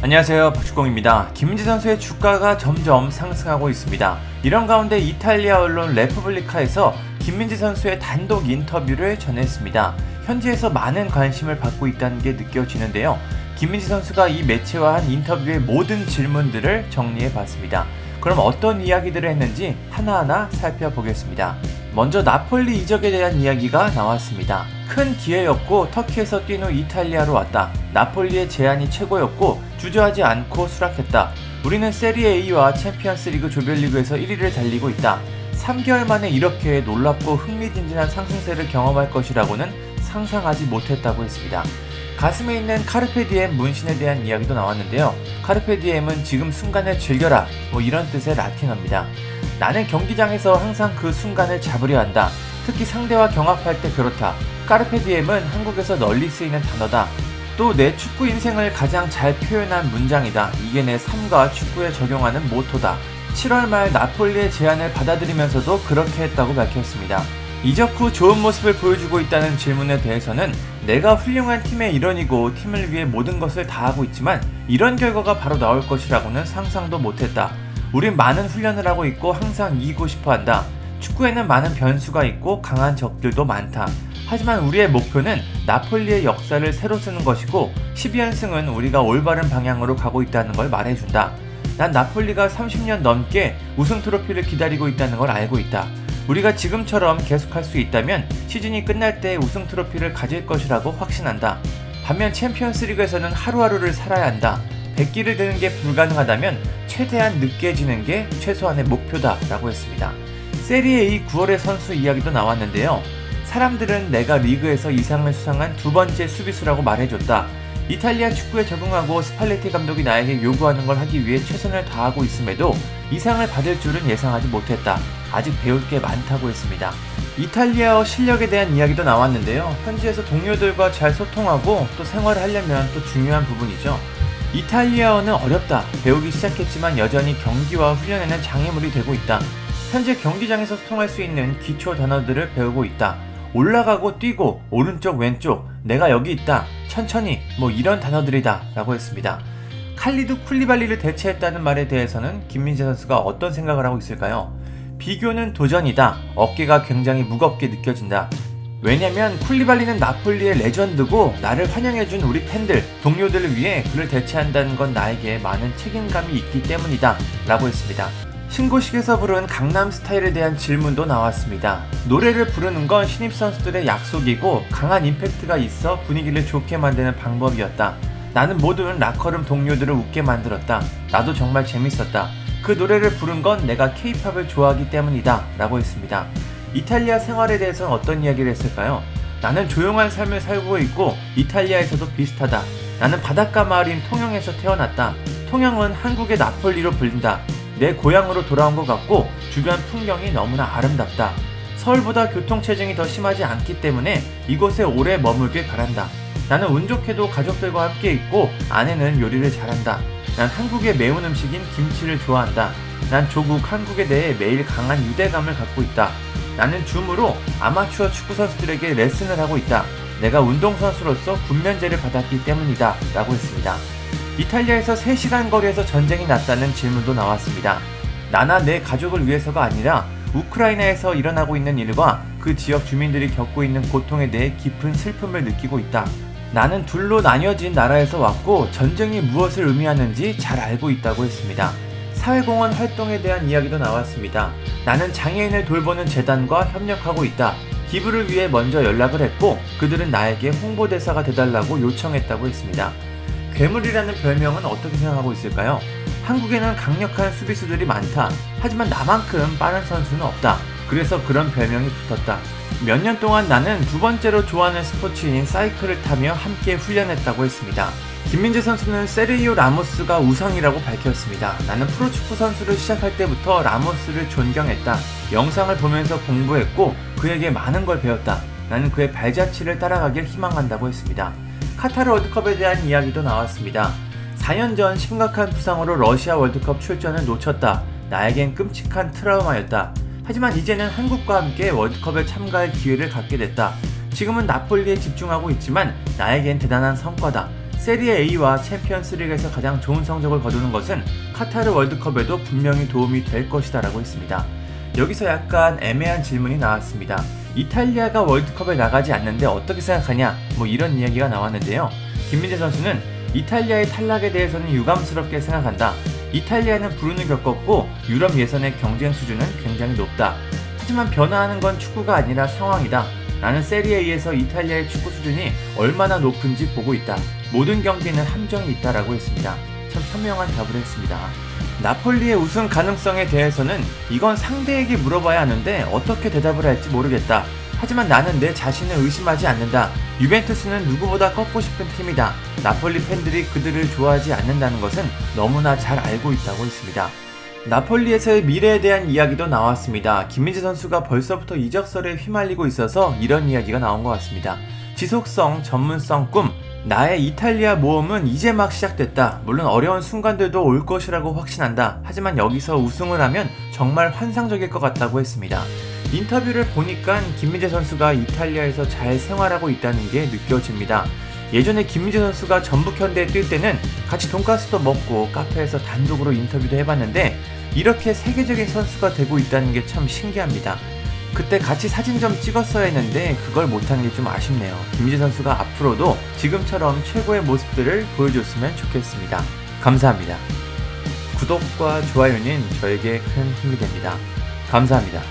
안녕하세요 박주공입니다. 김민재 선수의 주가가 점점 상승하고 있습니다. 이런 가운데 이탈리아 언론 레프블리카에서 김민재 선수의 단독 인터뷰를 전했습니다. 현지에서 많은 관심을 받고 있다는 게 느껴지는데요. 김민재 선수가 이 매체와 한 인터뷰의 모든 질문들을 정리해 봤습니다. 그럼 어떤 이야기들을 했는지 하나하나 살펴보겠습니다. 먼저 나폴리 이적에 대한 이야기가 나왔습니다. 큰 기회였고 터키에서 뛴 후 이탈리아로 왔다. 나폴리의 제안이 최고였고 주저하지 않고 수락했다. 우리는 세리에 A와 챔피언스 리그 조별리그에서 1위를 달리고 있다. 3개월 만에 이렇게 놀랍고 흥미진진한 상승세를 경험할 것이라고는 상상하지 못했다고 했습니다. 가슴에 있는 carpe diem 문신에 대한 이야기도 나왔는데요. carpe diem은 지금 순간을 즐겨라 뭐 이런 뜻의 라틴어입니다. 나는 경기장에서 항상 그 순간을 잡으려 한다. 특히 상대와 경합할 때 그렇다. carpe diem은 한국에서 널리 쓰이는 단어다. 또 내 축구 인생을 가장 잘 표현한 문장이다. 이게 내 삶과 축구에 적용하는 모토다. 7월 말 나폴리의 제안을 받아들이면서도 그렇게 했다고 밝혔습니다. 이적 후 좋은 모습을 보여주고 있다는 질문에 대해서는 내가 훌륭한 팀의 일원이고 팀을 위해 모든 것을 다하고 있지만 이런 결과가 바로 나올 것이라고는 상상도 못했다. 우린 많은 훈련을 하고 있고 항상 이기고 싶어 한다. 축구에는 많은 변수가 있고 강한 적들도 많다. 하지만 우리의 목표는 나폴리의 역사를 새로 쓰는 것이고 12연승은 우리가 올바른 방향으로 가고 있다는 걸 말해준다. 난 나폴리가 30년 넘게 우승 트로피를 기다리고 있다는 걸 알고 있다. 우리가 지금처럼 계속할 수 있다면 시즌이 끝날 때 우승 트로피를 가질 것이라고 확신한다. 반면 챔피언스 리그에서는 하루하루를 살아야 한다. 백기를 드는 게 불가능하다면 최대한 늦게 지는 게 최소한의 목표다 라고 했습니다. 세리에 A 9월의 선수 이야기도 나왔는데요. 사람들은 내가 리그에서 이상을 수상한 두 번째 수비수라고 말해줬다. 이탈리아 축구에 적응하고 스팔레티 감독이 나에게 요구하는 걸 하기 위해 최선을 다하고 있음에도 이상을 받을 줄은 예상하지 못했다. 아직 배울 게 많다고 했습니다. 이탈리아어 실력에 대한 이야기도 나왔는데요. 현지에서 동료들과 잘 소통하고 또 생활을 하려면 또 중요한 부분이죠. 이탈리아어는 어렵다. 배우기 시작했지만 여전히 경기와 훈련에는 장애물이 되고 있다. 현재 경기장에서 소통할 수 있는 기초 단어들을 배우고 있다. 올라가고 뛰고 오른쪽 왼쪽 내가 여기 있다. 천천히 뭐 이런 단어들이다 라고 했습니다. 칼리드 쿨리발리를 대체했다는 말에 대해서는 김민재 선수가 어떤 생각을 하고 있을까요? 비교는 도전이다. 어깨가 굉장히 무겁게 느껴진다. 왜냐면 쿨리발리는 나폴리의 레전드고 나를 환영해준 우리 팬들, 동료들을 위해 그를 대체한다는 건 나에게 많은 책임감이 있기 때문이다. 라고 했습니다. 신고식에서 부른 강남 스타일에 대한 질문도 나왔습니다. 노래를 부르는 건 신입선수들의 약속이고 강한 임팩트가 있어 분위기를 좋게 만드는 방법이었다. 나는 모든 라커룸 동료들을 웃게 만들었다. 나도 정말 재밌었다. 그 노래를 부른 건 내가 케이팝을 좋아하기 때문이다. 라고 했습니다. 이탈리아 생활에 대해서는 어떤 이야기를 했을까요? 나는 조용한 삶을 살고 있고 이탈리아에서도 비슷하다. 나는 바닷가 마을인 통영에서 태어났다. 통영은 한국의 나폴리로 불린다. 내 고향으로 돌아온 것 같고 주변 풍경이 너무나 아름답다. 서울보다 교통체증이 더 심하지 않기 때문에 이곳에 오래 머물길 바란다. 나는 운 좋게도 가족들과 함께 있고 아내는 요리를 잘한다. 난 한국의 매운 음식인 김치를 좋아한다. 난 조국 한국에 대해 매일 강한 유대감을 갖고 있다. 나는 줌으로 아마추어 축구 선수들에게 레슨을 하고 있다. 내가 운동선수로서 군면제를 받았기 때문이다. 라고 했습니다. 이탈리아에서 3시간 거리에서 전쟁이 났다는 질문도 나왔습니다. 나나 내 가족을 위해서가 아니라 우크라이나에서 일어나고 있는 일과 그 지역 주민들이 겪고 있는 고통에 대해 깊은 슬픔을 느끼고 있다. 나는 둘로 나뉘어진 나라에서 왔고 전쟁이 무엇을 의미하는지 잘 알고 있다고 했습니다. 사회공헌 활동에 대한 이야기도 나왔습니다. 나는 장애인을 돌보는 재단과 협력하고 있다. 기부를 위해 먼저 연락을 했고 그들은 나에게 홍보대사가 되달라고 요청했다고 했습니다. 괴물이라는 별명은 어떻게 생각하고 있을까요? 한국에는 강력한 수비수들이 많다. 하지만 나만큼 빠른 선수는 없다. 그래서 그런 별명이 붙었다. 몇 년 동안 나는 두 번째로 좋아하는 스포츠인 사이클을 타며 함께 훈련했다고 했습니다. 김민재 선수는 세르이오 라모스가 우상이라고 밝혔습니다. 나는 프로축구 선수를 시작할 때부터 라모스를 존경했다. 영상을 보면서 공부했고 그에게 많은 걸 배웠다. 나는 그의 발자취를 따라가길 희망한다고 했습니다. 카타르 월드컵에 대한 이야기도 나왔습니다. 4년 전 심각한 부상으로 러시아 월드컵 출전을 놓쳤다. 나에겐 끔찍한 트라우마였다. 하지만 이제는 한국과 함께 월드컵에 참가할 기회를 갖게 됐다. 지금은 나폴리에 집중하고 있지만 나에겐 대단한 성과다. 세리에 A와 챔피언스 리그에서 가장 좋은 성적을 거두는 것은 카타르 월드컵에도 분명히 도움이 될 것이다 라고 했습니다. 여기서 약간 애매한 질문이 나왔습니다. 이탈리아가 월드컵에 나가지 않는데 어떻게 생각하냐? 뭐 이런 이야기가 나왔는데요. 김민재 선수는 이탈리아의 탈락에 대해서는 유감스럽게 생각한다. 이탈리아는 불운을 겪었고 유럽 예선의 경쟁 수준은 굉장히 높다. 하지만 변화하는 건 축구가 아니라 상황이다. 나는 세리에에서 이탈리아의 축구 수준이 얼마나 높은지 보고 있다. 모든 경기는 함정이 있다라고 했습니다. 참 현명한 답을 했습니다. 나폴리의 우승 가능성에 대해서는 이건 상대에게 물어봐야 하는데 어떻게 대답을 할지 모르겠다. 하지만 나는 내 자신을 의심하지 않는다. 유벤투스는 누구보다 꺾고 싶은 팀이다. 나폴리 팬들이 그들을 좋아하지 않는다는 것은 너무나 잘 알고 있다고 했습니다. 나폴리에서의 미래에 대한 이야기도 나왔습니다. 김민재 선수가 벌써부터 이적설에 휘말리고 있어서 이런 이야기가 나온 것 같습니다. 지속성, 전문성, 꿈, 나의 이탈리아 모험은 이제 막 시작됐다. 물론 어려운 순간들도 올 것이라고 확신한다. 하지만 여기서 우승을 하면 정말 환상적일 것 같다고 했습니다. 인터뷰를 보니까 김민재 선수가 이탈리아에서 잘 생활하고 있다는 게 느껴집니다. 예전에 김민재 선수가 전북 현대에 뛸 때는 같이 돈가스도 먹고 카페에서 단독으로 인터뷰도 해봤는데 이렇게 세계적인 선수가 되고 있다는 게 참 신기합니다. 그때 같이 사진 좀 찍었어야 했는데 그걸 못한 게 좀 아쉽네요. 김민재 선수가 앞으로도 지금처럼 최고의 모습들을 보여줬으면 좋겠습니다. 감사합니다. 구독과 좋아요는 저에게 큰 힘이 됩니다. 감사합니다.